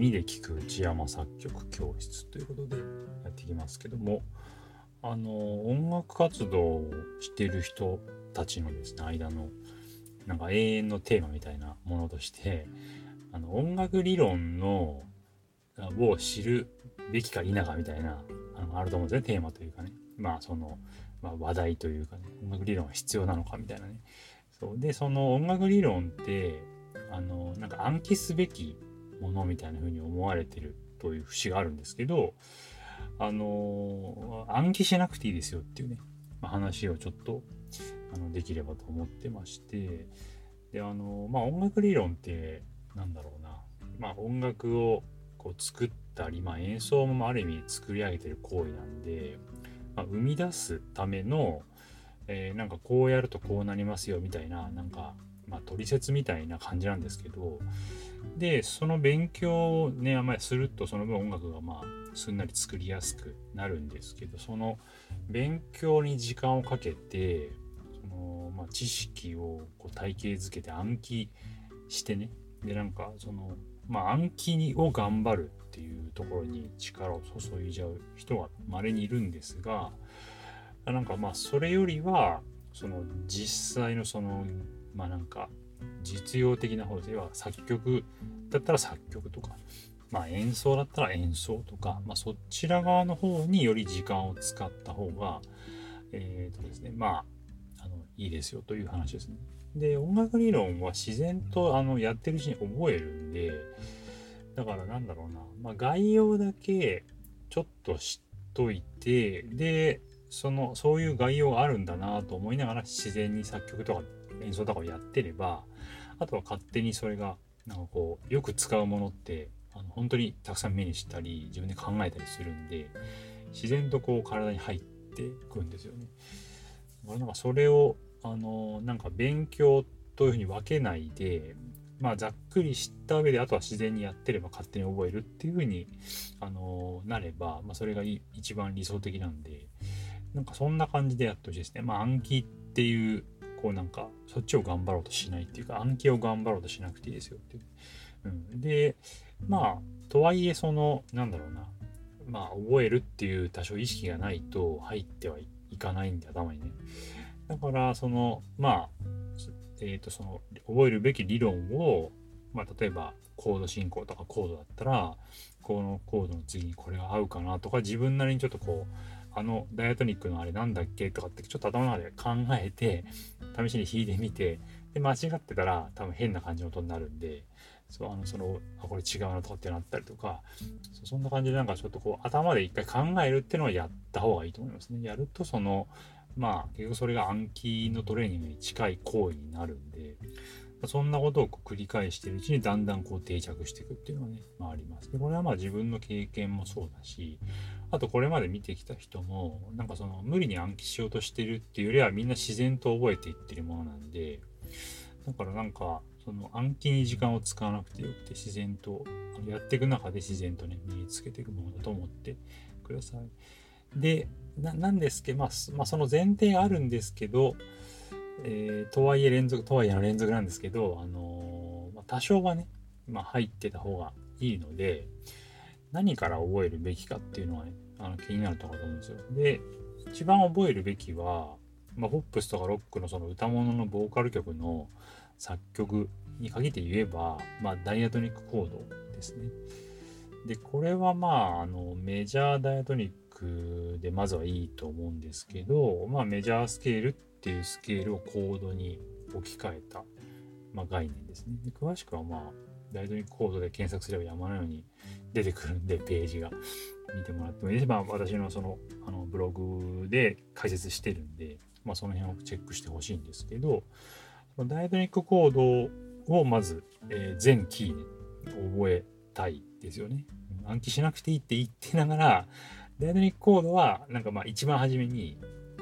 耳で聞く内山作曲教室ということでやっていきますけども、あの、音楽活動をしてる人たちのですね、間の、なんか永遠のテーマみたいなものとして、あの、音楽理論の、を知るべきか否かみたいな、あの、あると思うんですね、テーマというかね。まあ、その、まあ、話題というかね、音楽理論は必要なのかみたいなね。そう。で、その音楽理論って、あの、なんか暗記すべきものみたいな風に思われてるという節があるんですけど、あの、暗記しなくていいですよっていうね、まあ、話をちょっと、あの、できればと思ってまして、で、あの、まあ、音楽理論って、なんだろうな、まあ、音楽をこう作ったり、まあ、演奏もある意味作り上げてる行為なんで、まあ、生み出すための、えー、なんかこうやるとこうなりますよみたいな、なんか、まあ、取説みたいな感じなんですけど、で、その勉強をね、あんまりすると、その分音楽がまあ、すんなり作りやすくなるんですけど、その勉強に時間をかけて、その、まあ、知識をこう体系づけて暗記してね、で、なんか、その、まあ、暗記を頑張るっていうところに力を注いじゃう人が稀にいるんですが、なんかまあ、それよりは、その実際のその、まあなんか、実用的な方では作曲だったら作曲とか、まあ演奏だったら演奏とか、まあそちら側の方により時間を使った方が、えっ、ー、とですね、まあ、あの、いいですよという話ですね。で、音楽理論は自然とあのやってるうちに覚えるんで、だからなんだろうな、まあ概要だけちょっと知っといて、で、その、そういう概要があるんだなと思いながら自然に作曲とか演奏とかをやってれば、あとは勝手にそれが、なんかこう、よく使うものって、あの本当にたくさん目にしたり、自分で考えたりするんで、自然とこう体に入ってくんですよね。なんかそれを、あの、なんか勉強というふうに分けないで、まあざっくり知った上で、あとは自然にやってれば勝手に覚えるっていうふうに、あの、なれば、まあそれが一番理想的なんで、なんかそんな感じでやってほしいですね。まあ暗記っていうこうなんか、そっちを頑張ろうとしないっていうか、暗記を頑張ろうとしなくていいですよっていう。うん、で、まあ、とはいえ、その、なんだろうな、まあ、覚えるっていう多少意識がないと入ってはいかないんで、頭にね。だから、その、まあ、えっ、ー、と、その、覚えるべき理論を、まあ、例えば、コード進行とかコードだったら、このコードの次にこれが合うかなとか、自分なりにちょっとこう、あのダイアトニックのあれなんだっけとかってちょっと頭の中で考えて、試しに弾いてみて、で、間違ってたら多分変な感じの音になるんで、そう、あの、その、あ、これ違うなとかってなったりとか、そんな感じでなんかちょっとこう頭で一回考えるっていうのはやった方がいいと思いますね。やるとその、まあ結局それが暗記のトレーニングに近い行為になるんで、そんなことを繰り返しているうちにだんだんこう定着していくっていうのはね、まああります。で、これはまあ自分の経験もそうだし、あとこれまで見てきた人も、なんかその無理に暗記しようとしてるっていうよりはみんな自然と覚えていってるものなんで、だからなんか、その暗記に時間を使わなくてよくて自然と、やっていく中で自然とね、身につけていくものだと思ってください。で、なんですけど、まあ、まあ、その前提があるんですけど、えー、とはいえ連続、とはいえの連続なんですけど、あのー、まあ、多少はね、まあ、入ってた方がいいので、何から覚えるべきかっていうのはね、あの気になるところだと思うんですよ。で、一番覚えるべきは、まあ、ポップスとかロックのその歌物のボーカル曲の作曲に限って言えば、まあ、ダイアトニックコードですね。で、これはまあ、あの、メジャーダイアトニックでまずはいいと思うんですけど、まあ、メジャースケールっていうスケールをコードに置き換えた、まあ、概念ですね。で詳しくはまあ、ダイトニックコードで検索すれば山のように出てくるんで、ページが。見てもらってもいいし、まあ、私のその、あの、ブログで解説してるんで、まあ、その辺をチェックしてほしいんですけど、ダイアトニックコードをまず、えー、全キーで覚えたいですよね。暗記しなくていいって言ってながら、ダイアトニックコードは、なんかまあ一番初めに、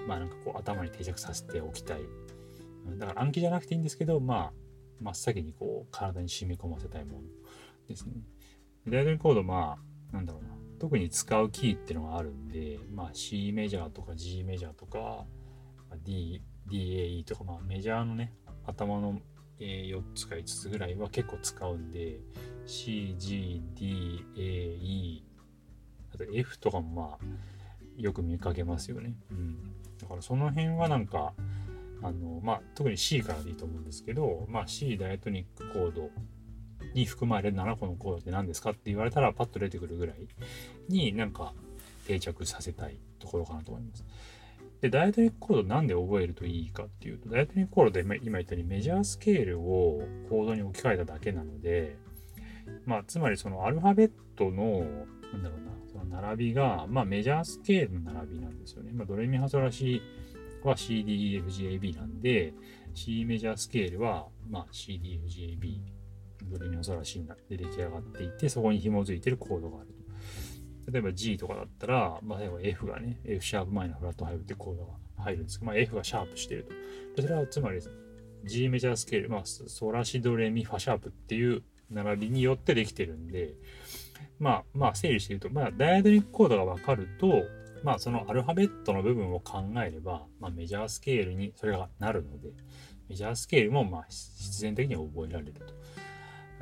まあなんかこう頭に定着させておきたい。だから暗記じゃなくていいんですけど、まあ、真っ先にこう体に染み込ませたいものですね。ダイアトニックコード、まあ、なんだろうな。特に使うキーっていうのがあるんで、まあ C メジャーとか G メジャーとか、D、DAE とか、まあメジャーのね、頭の4つか5つぐらいは結構使うんで、C、G、D、A、E、あと F とかもまあ、よく見かけますよね。うん。だからその辺はなんか、あの、まあ、特に C からでいいと思うんですけど、まあ、C ダイエトニックコードに含まれる7個のコードって何ですかって言われたらパッと出てくるぐらいになんか定着させたいところかなと思います。で、ダイエトニックコードなんで覚えるといいかっていうと、ダイエトニックコードで今言ったようにメジャースケールをコードに置き換えただけなので、まあ、つまりそのアルファベットの、なんだろうな、その並びが、まあメジャースケールの並びなんですよね。まあ、ドレミファソラシは CDEFGAB なんで、C メジャースケールは、まあ CDFGAB、ドレミファソラシで出来上がっていて、そこに紐づいてるコードがあると。例えば G とかだったら、まあ、例えば F がね、F シャープマイナーフラット5ってコードが入るんですけど、まあ、F がシャープしてると。それはつまり G メジャースケール、まあ、ソラシドレミファシャープっていう並びによってできてるんで、まあ、まあ、整理して言うと、まあ、ダイアドニックコードがわかると、まあ、そのアルファベットの部分を考えれば、まあ、メジャースケールにそれがなるので、メジャースケールも、まあ、必然的に覚えられると。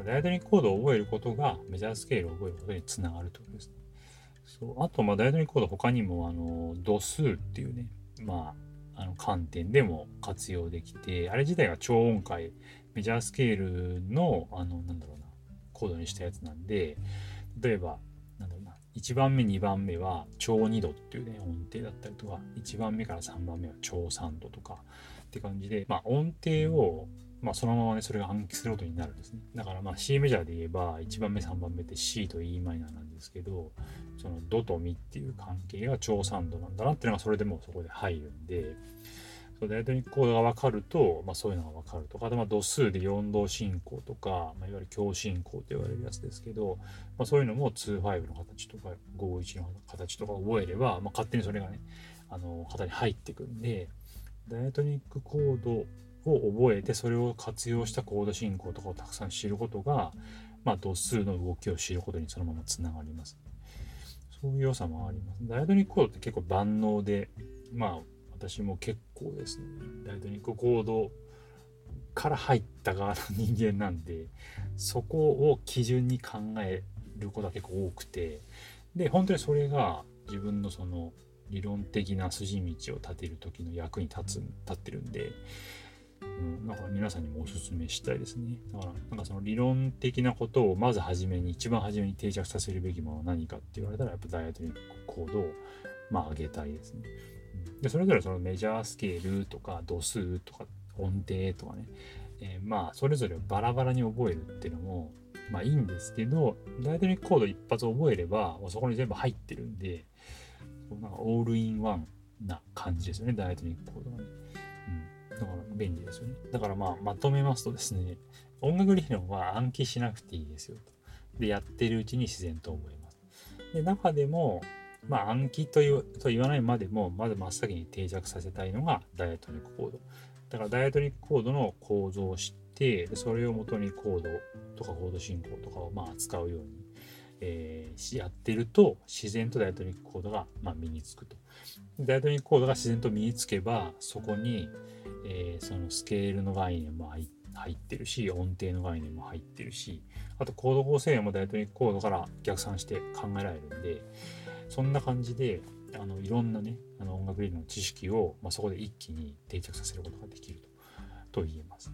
ダイアドニックコードを覚えることが、メジャースケールを覚えることにつながるということですね。そうあと、まあ、ダイアドニックコード他にも、あの、度数っていうね、まあ、あの観点でも活用できて、あれ自体が超音階、メジャースケールの、あの、なんだろうな、コードにしたやつなんで、例えば、1番目、2番目は超2度っていうね、音程だったりとか、1番目から3番目は超3度とかって感じで、まあ音程を、まあそのままね、それが暗記することになるんですね。だからまあ C メジャーで言えば、1番目、3番目って C と E マイナーなんですけど、そのドとミっていう関係が超3度なんだなっていうのがそれでもうそこで入るんで、そうダイアトニックコードが分かると、まあ、そういうのが分かるとか、あとまあ度数で4度進行とか、まあ、いわゆる強進行と言われるやつですけど、まあ、そういうのも2-5の形とか5-1の形とか覚えれば、まあ、勝手にそれがね、あの、型に入ってくんで、ダイアトニックコードを覚えて、それを活用したコード進行とかをたくさん知ることが、まあ、度数の動きを知ることにそのままつながります。そういう良さもあります。ダイアトニックコードって結構万能で、まあ、私も結構ですね、ダイトニックコードから入った側の人間なんで、そこを基準に考えることが結構多くて、で、本当にそれが自分のその理論的な筋道を立てる時の役に立つ、立ってるんで、うん、だから皆さんにもおすすめしたいですね。だから、なんかその理論的なことをまず初めに、一番初めに定着させるべきものは何かって言われたら、やっぱダイアトニックコードを、まあ、上げたいですね。でそれぞれそのメジャースケールとか度数とか音程とかね、えー、まあそれぞれバラバラに覚えるっていうのもまあいいんですけどダイアトニックコード一発覚えればそこに全部入ってるんでなんかオールインワンな感じですよねダイアトニックコードがね、うん、だから便利ですよね。だからまあまとめますとですね音楽理論は暗記しなくていいですよと。でやってるうちに自然と覚えます。で中でもまあ暗記というと言わないまでも、まず真っ先に定着させたいのがダイアトニックコード。だからダイアトニックコードの構造を知って、それをもとにコードとかコード進行とかをまあ扱うように、えー、やってると、自然とダイアトニックコードがまあ身につくと。ダイアトニックコードが自然と身につけば、そこに、えー、そのスケールの概念も入ってるし、音程の概念も入ってるし、あとコード構成もダイアトニックコードから逆算して考えられるんで、そんな感じであのいろんなねあの音楽理論の知識を、まあ、そこで一気に定着させることができると言えます。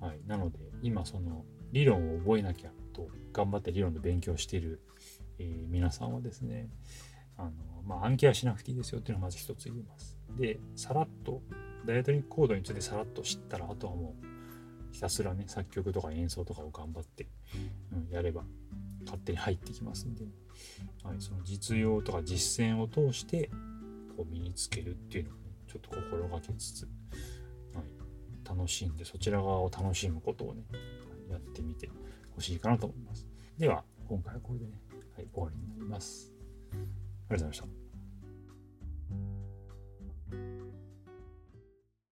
はい、なので今その理論を覚えなきゃと頑張って理論の勉強している、えー、皆さんはですねあの、まあ、暗記はしなくていいですよっていうのをまず一つ言います。でさらっとダイエトニックコードについてさらっと知ったらあとはもうひたすらね作曲とか演奏とかを頑張って、うん、やれば勝手に入ってきますんで、はい、その実用とか実践を通してこう身につけるっていうのを、ね、ちょっと心がけつつ、はい、楽しんでそちら側を楽しむことをねやってみてほしいかなと思います。では今回はこれでね、はい、終わりになります。ありがとうございました。